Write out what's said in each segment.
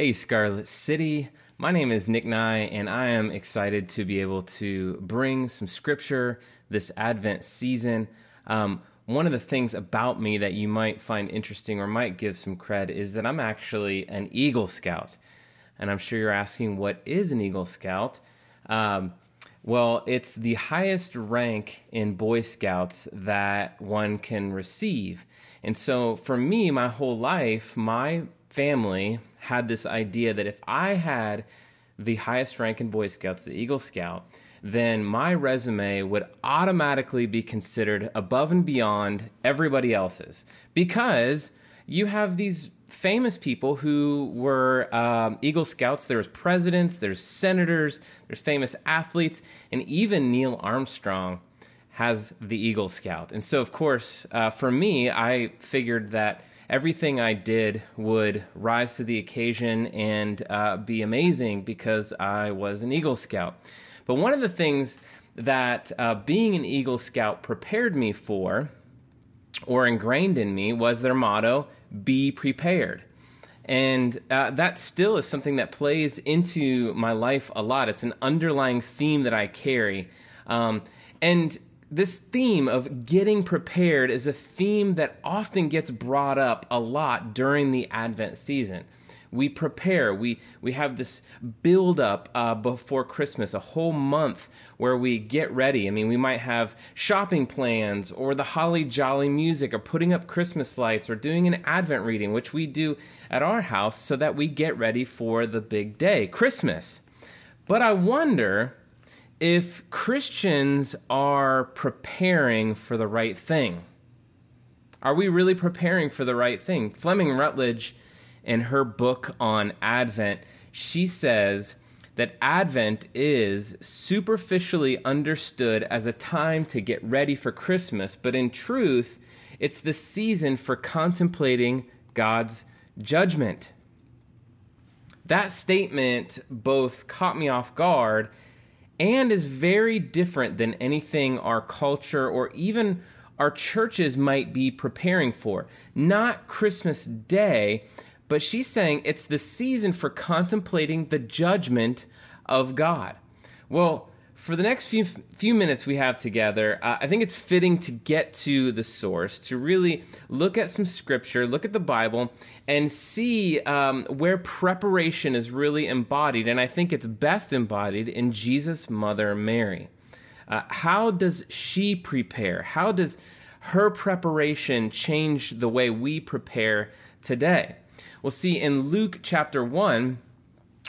Hey, Scarlet City. My name is Nick Nye, and I am excited to be able to bring some scripture this Advent season. Um, one of the things about me that you might find interesting or might give some cred is that I'm actually an Eagle Scout. And I'm sure you're asking, what is an Eagle Scout? Um, well, it's the highest rank in Boy Scouts that one can receive. And so for me, my whole life, my family had this idea that if I had the highest rank in Boy Scouts, the Eagle Scout, then my resume would automatically be considered above and beyond everybody else's because you have these famous people who were um, Eagle Scouts. There's presidents, there's senators, there's famous athletes, and even Neil Armstrong has the Eagle Scout. And so, of course, uh, for me, I figured that everything I did would rise to the occasion and uh, be amazing because I was an Eagle Scout. But one of the things that uh, being an Eagle Scout prepared me for, or ingrained in me, was their motto be prepared. And uh, that still is something that plays into my life a lot. It's an underlying theme that I carry. Um, and this theme of getting prepared is a theme that often gets brought up a lot during the Advent season. We prepare, we, we have this build up uh, before Christmas, a whole month where we get ready. I mean, we might have shopping plans or the holly jolly music or putting up Christmas lights or doing an Advent reading, which we do at our house so that we get ready for the big day, Christmas. But I wonder if Christians are preparing for the right thing. Are we really preparing for the right thing? Fleming Rutledge, in her book on Advent, she says that Advent is superficially understood as a time to get ready for Christmas, but in truth, it's the season for contemplating God's judgment. That statement both caught me off guard and is very different than anything our culture or even our churches might be preparing for. Not Christmas Day, but she's saying it's the season for contemplating the judgment of God. Well, for the next few few minutes we have together, uh, I think it's fitting to get to the source, to really look at some scripture, look at the Bible, and see um, where preparation is really embodied. And I think it's best embodied in Jesus' mother Mary. Uh, how does she prepare? How does her preparation change the way we prepare today? Well, see, in Luke chapter 1,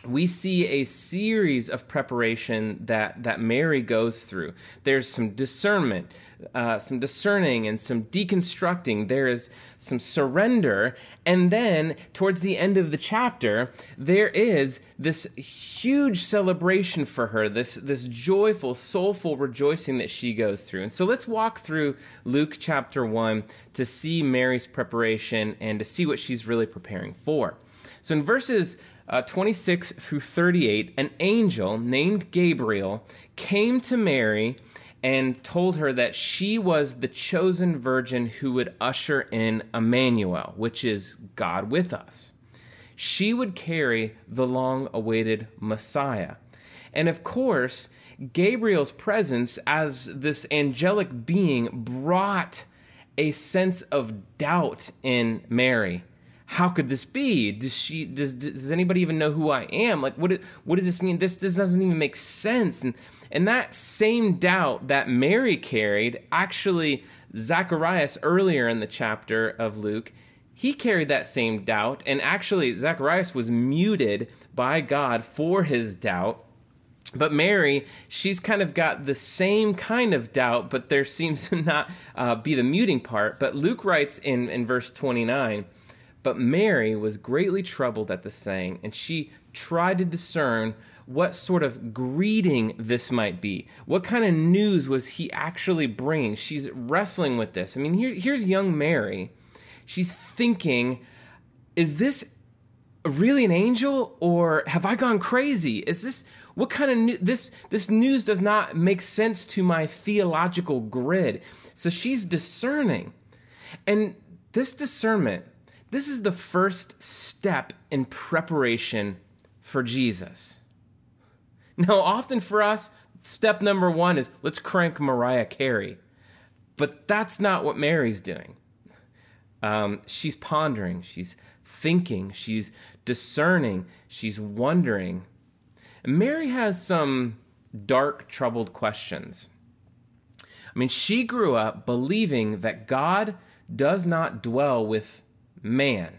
we see a series of preparation that that Mary goes through. There's some discernment, uh, some discerning, and some deconstructing. There is some surrender, and then towards the end of the chapter, there is this huge celebration for her. This this joyful, soulful rejoicing that she goes through. And so let's walk through Luke chapter one to see Mary's preparation and to see what she's really preparing for. So in verses uh, 26 through 38, an angel named Gabriel came to Mary and told her that she was the chosen virgin who would usher in Emmanuel, which is God with us. She would carry the long awaited Messiah. And of course, Gabriel's presence as this angelic being brought a sense of doubt in Mary how could this be? Does she does does anybody even know who I am? Like what what does this mean? This this doesn't even make sense. And and that same doubt that Mary carried, actually Zacharias earlier in the chapter of Luke, he carried that same doubt and actually Zacharias was muted by God for his doubt. But Mary, she's kind of got the same kind of doubt, but there seems to not uh, be the muting part. But Luke writes in, in verse 29 but Mary was greatly troubled at the saying, and she tried to discern what sort of greeting this might be. What kind of news was he actually bringing? She's wrestling with this. I mean, here, here's young Mary. She's thinking, is this really an angel or have I gone crazy? Is this what kind of new, this this news does not make sense to my theological grid. So she's discerning. And this discernment This is the first step in preparation for Jesus. Now, often for us, step number one is let's crank Mariah Carey. But that's not what Mary's doing. Um, she's pondering, she's thinking, she's discerning, she's wondering. Mary has some dark, troubled questions. I mean, she grew up believing that God does not dwell with man.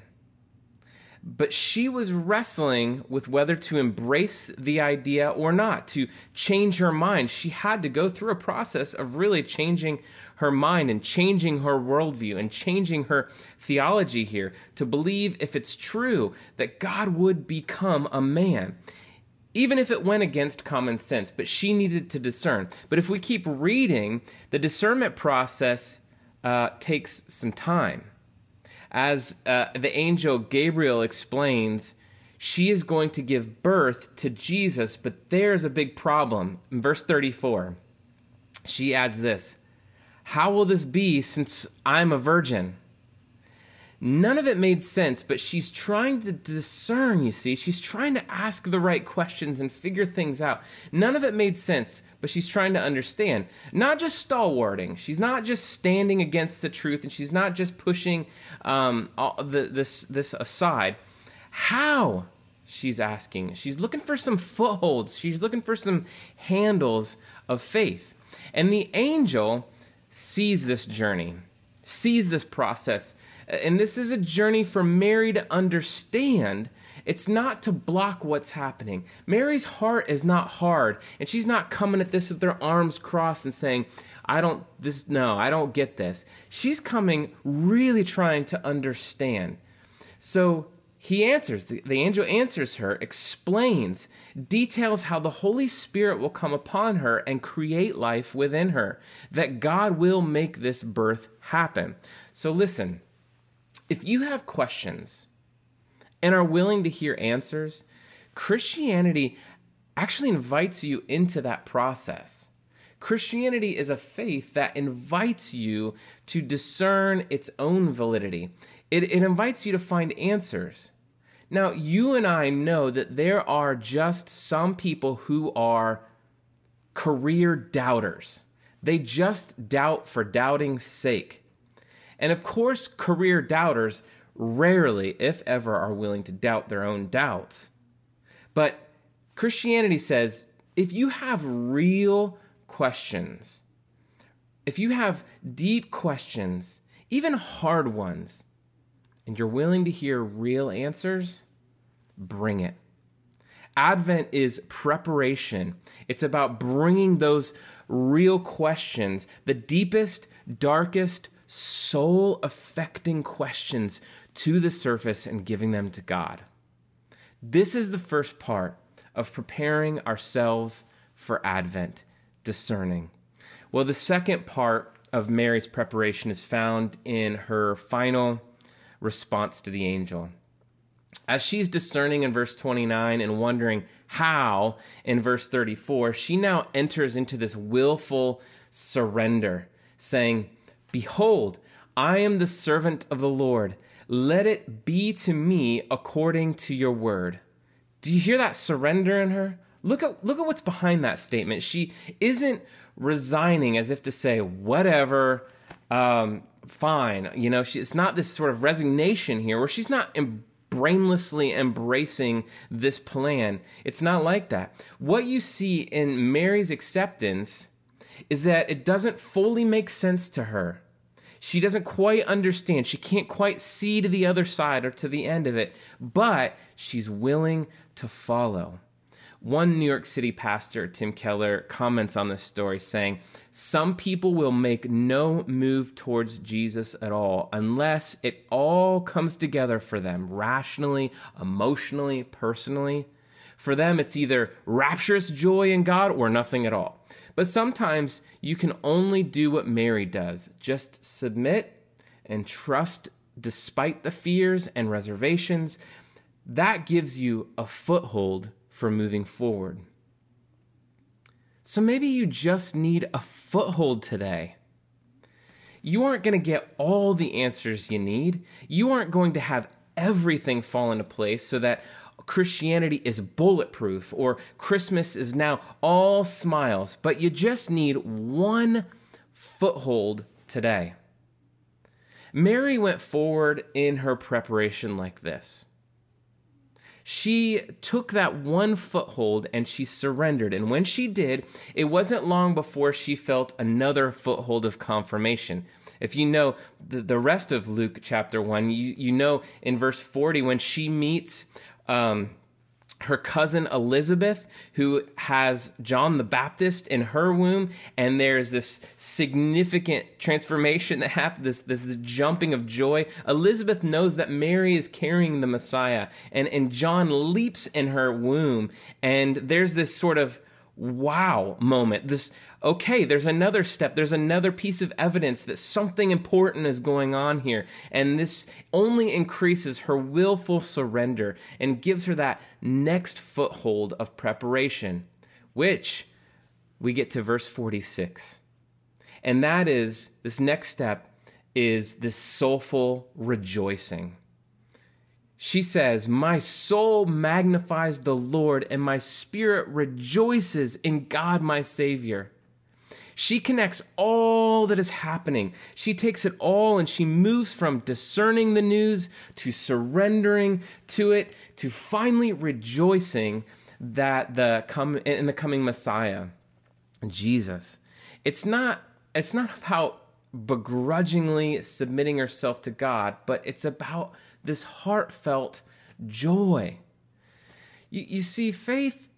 But she was wrestling with whether to embrace the idea or not, to change her mind. She had to go through a process of really changing her mind and changing her worldview and changing her theology here to believe, if it's true, that God would become a man even if it went against common sense, but she needed to discern. But if we keep reading, the discernment process uh, takes some time. As uh, the angel Gabriel explains, she is going to give birth to Jesus, but there's a big problem. In verse 34, she adds this How will this be since I'm a virgin? None of it made sense, but she's trying to discern, you see. She's trying to ask the right questions and figure things out. None of it made sense, but she's trying to understand. Not just stalwarting. She's not just standing against the truth, and she's not just pushing um, the, this, this aside. How? She's asking. She's looking for some footholds. She's looking for some handles of faith. And the angel sees this journey, sees this process and this is a journey for Mary to understand. It's not to block what's happening. Mary's heart is not hard, and she's not coming at this with her arms crossed and saying, I don't, this, no, I don't get this. She's coming really trying to understand. So he answers, the, the angel answers her, explains, details how the Holy Spirit will come upon her and create life within her, that God will make this birth happen. So listen if you have questions and are willing to hear answers, Christianity actually invites you into that process. Christianity is a faith that invites you to discern its own validity. It, it, invites you to find answers. Now, you and I know that there are just some people who are career doubters. They just doubt for doubting's sake. And of course, career doubters rarely, if ever, are willing to doubt their own doubts. But Christianity says if you have real questions, if you have deep questions, even hard ones, and you're willing to hear real answers, bring it. Advent is preparation. It's about bringing those real questions, the deepest, darkest, soul affecting questions to the surface and giving them to God. This is the first part of preparing ourselves for Advent, discerning. Well, the second part of Mary's preparation is found in her final response to the angel. As she's discerning in verse 29 and wondering how in verse 34, she now enters into this willful surrender, saying, Behold, I am the servant of the Lord. Let it be to me according to your word. Do you hear that surrender in her? Look at look at what's behind that statement. She isn't resigning as if to say, whatever, um, fine. You know, she, it's not this sort of resignation here where she's not em- brainlessly embracing this plan. It's not like that. What you see in Mary's acceptance is that it doesn't fully make sense to her. She doesn't quite understand. She can't quite see to the other side or to the end of it, but she's willing to follow. One New York City pastor, Tim Keller, comments on this story saying, Some people will make no move towards Jesus at all unless it all comes together for them rationally, emotionally, personally. For them, it's either rapturous joy in God or nothing at all. But sometimes you can only do what Mary does just submit and trust despite the fears and reservations. That gives you a foothold for moving forward. So maybe you just need a foothold today. you aren't going to get all the answers you need. You aren't going to have everything fall into place so that Christianity is bulletproof or Christmas is now all smiles, but you just need one foothold today. Mary went forward in her preparation like this. She took that one foothold and she surrendered. And when she did, it wasn't long before she felt another foothold of confirmation. If you know the, the rest of Luke chapter 1, you, you know in verse 40 when she meets um, her cousin Elizabeth, who has John the Baptist in her womb, and there's this significant transformation that happens, this, this jumping of joy. Elizabeth knows that Mary is carrying the Messiah, and, and John leaps in her womb, and there's this sort of wow moment. This, okay, there's another step, there's another piece of evidence that something important is going on here. And this only increases her willful surrender and gives her that next foothold of preparation, which we get to verse 46. And that is this next step is this soulful rejoicing. She says, My soul magnifies the Lord, and my spirit rejoices in God my Savior. She connects all that is happening. She takes it all and she moves from discerning the news to surrendering to it to finally rejoicing that the come in the coming Messiah, Jesus. It's not it's not about begrudgingly submitting herself to God, but it's about this heartfelt joy. You, you see, faith,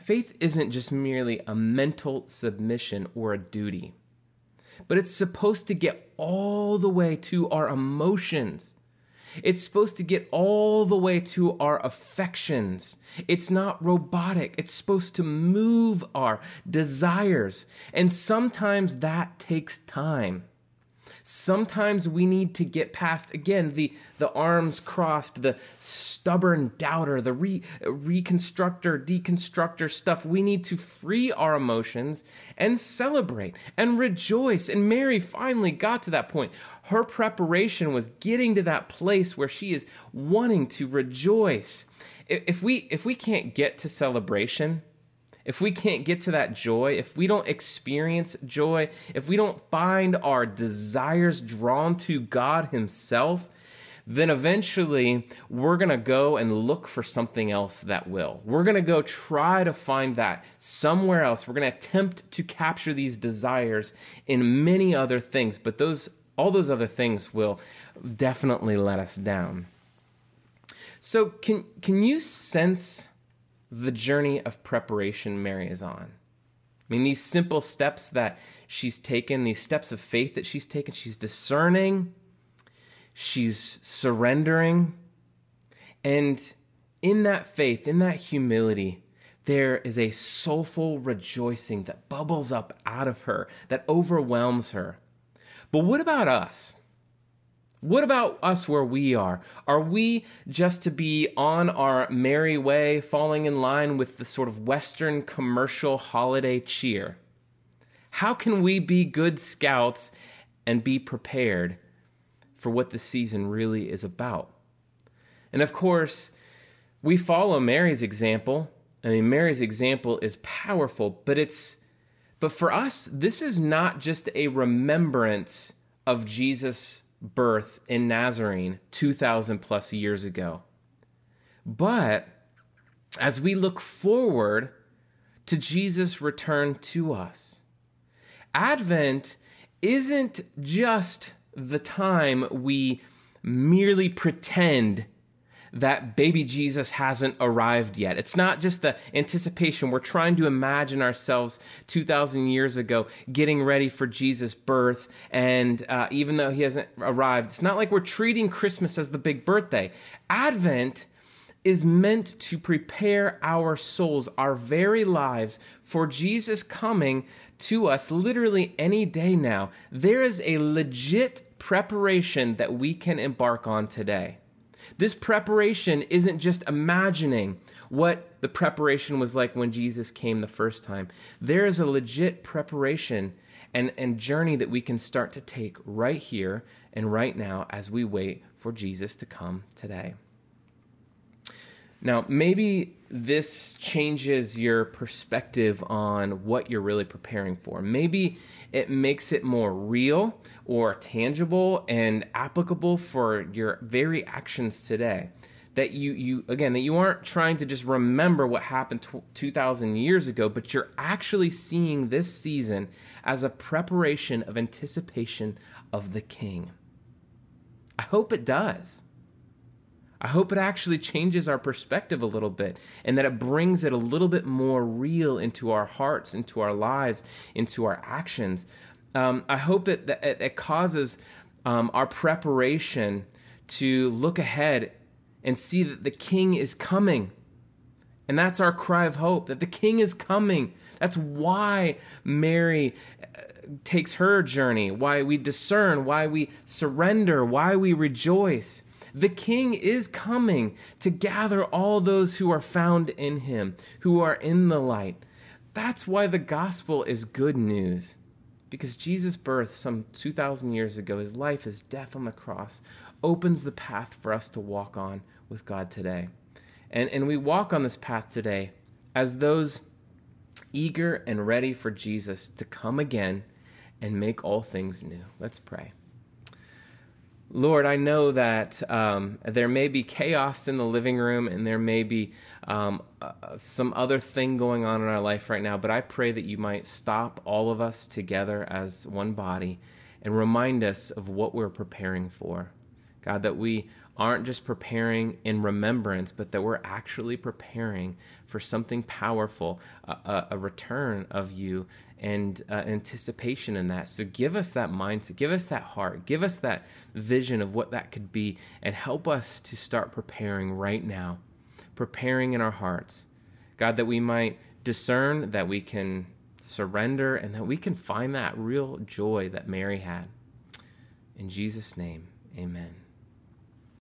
faith isn't just merely a mental submission or a duty, but it's supposed to get all the way to our emotions. It's supposed to get all the way to our affections. It's not robotic. It's supposed to move our desires. And sometimes that takes time. Sometimes we need to get past again the the arms crossed, the stubborn doubter, the re, reconstructor, deconstructor stuff. We need to free our emotions and celebrate and rejoice. And Mary finally got to that point. Her preparation was getting to that place where she is wanting to rejoice. If we if we can't get to celebration, if we can't get to that joy, if we don't experience joy, if we don't find our desires drawn to God Himself, then eventually we're going to go and look for something else that will. We're going to go try to find that somewhere else. We're going to attempt to capture these desires in many other things, but those all those other things will definitely let us down. So can can you sense the journey of preparation Mary is on. I mean, these simple steps that she's taken, these steps of faith that she's taken, she's discerning, she's surrendering. And in that faith, in that humility, there is a soulful rejoicing that bubbles up out of her, that overwhelms her. But what about us? What about us where we are? Are we just to be on our merry way, falling in line with the sort of Western commercial holiday cheer? How can we be good scouts and be prepared for what the season really is about? And of course, we follow Mary's example. I mean, Mary's example is powerful, but it's but for us, this is not just a remembrance of Jesus' birth in Nazarene 2,000 plus years ago. But as we look forward to Jesus' return to us, Advent isn't just the time we merely pretend that baby Jesus hasn't arrived yet. It's not just the anticipation. We're trying to imagine ourselves 2,000 years ago getting ready for Jesus' birth. And uh, even though he hasn't arrived, it's not like we're treating Christmas as the big birthday. Advent is meant to prepare our souls, our very lives, for Jesus coming to us literally any day now. There is a legit preparation that we can embark on today. This preparation isn't just imagining what the preparation was like when Jesus came the first time. There is a legit preparation, and, and journey that we can start to take right here and right now as we wait for Jesus to come today. Now, maybe this changes your perspective on what you're really preparing for. Maybe it makes it more real or tangible and applicable for your very actions today. That you, you again, that you aren't trying to just remember what happened 2,000 years ago, but you're actually seeing this season as a preparation of anticipation of the King. I hope it does. I hope it actually changes our perspective a little bit and that it brings it a little bit more real into our hearts, into our lives, into our actions. Um, I hope it, that it causes um, our preparation to look ahead and see that the King is coming. And that's our cry of hope that the King is coming. That's why Mary uh, takes her journey, why we discern, why we surrender, why we rejoice the king is coming to gather all those who are found in him, who are in the light. That's why the gospel is good news. Because Jesus' birth some 2,000 years ago, his life, his death on the cross, opens the path for us to walk on with God today. And, and we walk on this path today as those eager and ready for Jesus to come again and make all things new. Let's pray. Lord, I know that um, there may be chaos in the living room and there may be um, uh, some other thing going on in our life right now, but I pray that you might stop all of us together as one body and remind us of what we're preparing for. God, that we aren't just preparing in remembrance, but that we're actually preparing for something powerful, a, a return of you and uh, anticipation in that. So give us that mindset, give us that heart, give us that vision of what that could be, and help us to start preparing right now, preparing in our hearts. God, that we might discern, that we can surrender, and that we can find that real joy that Mary had. In Jesus' name, amen.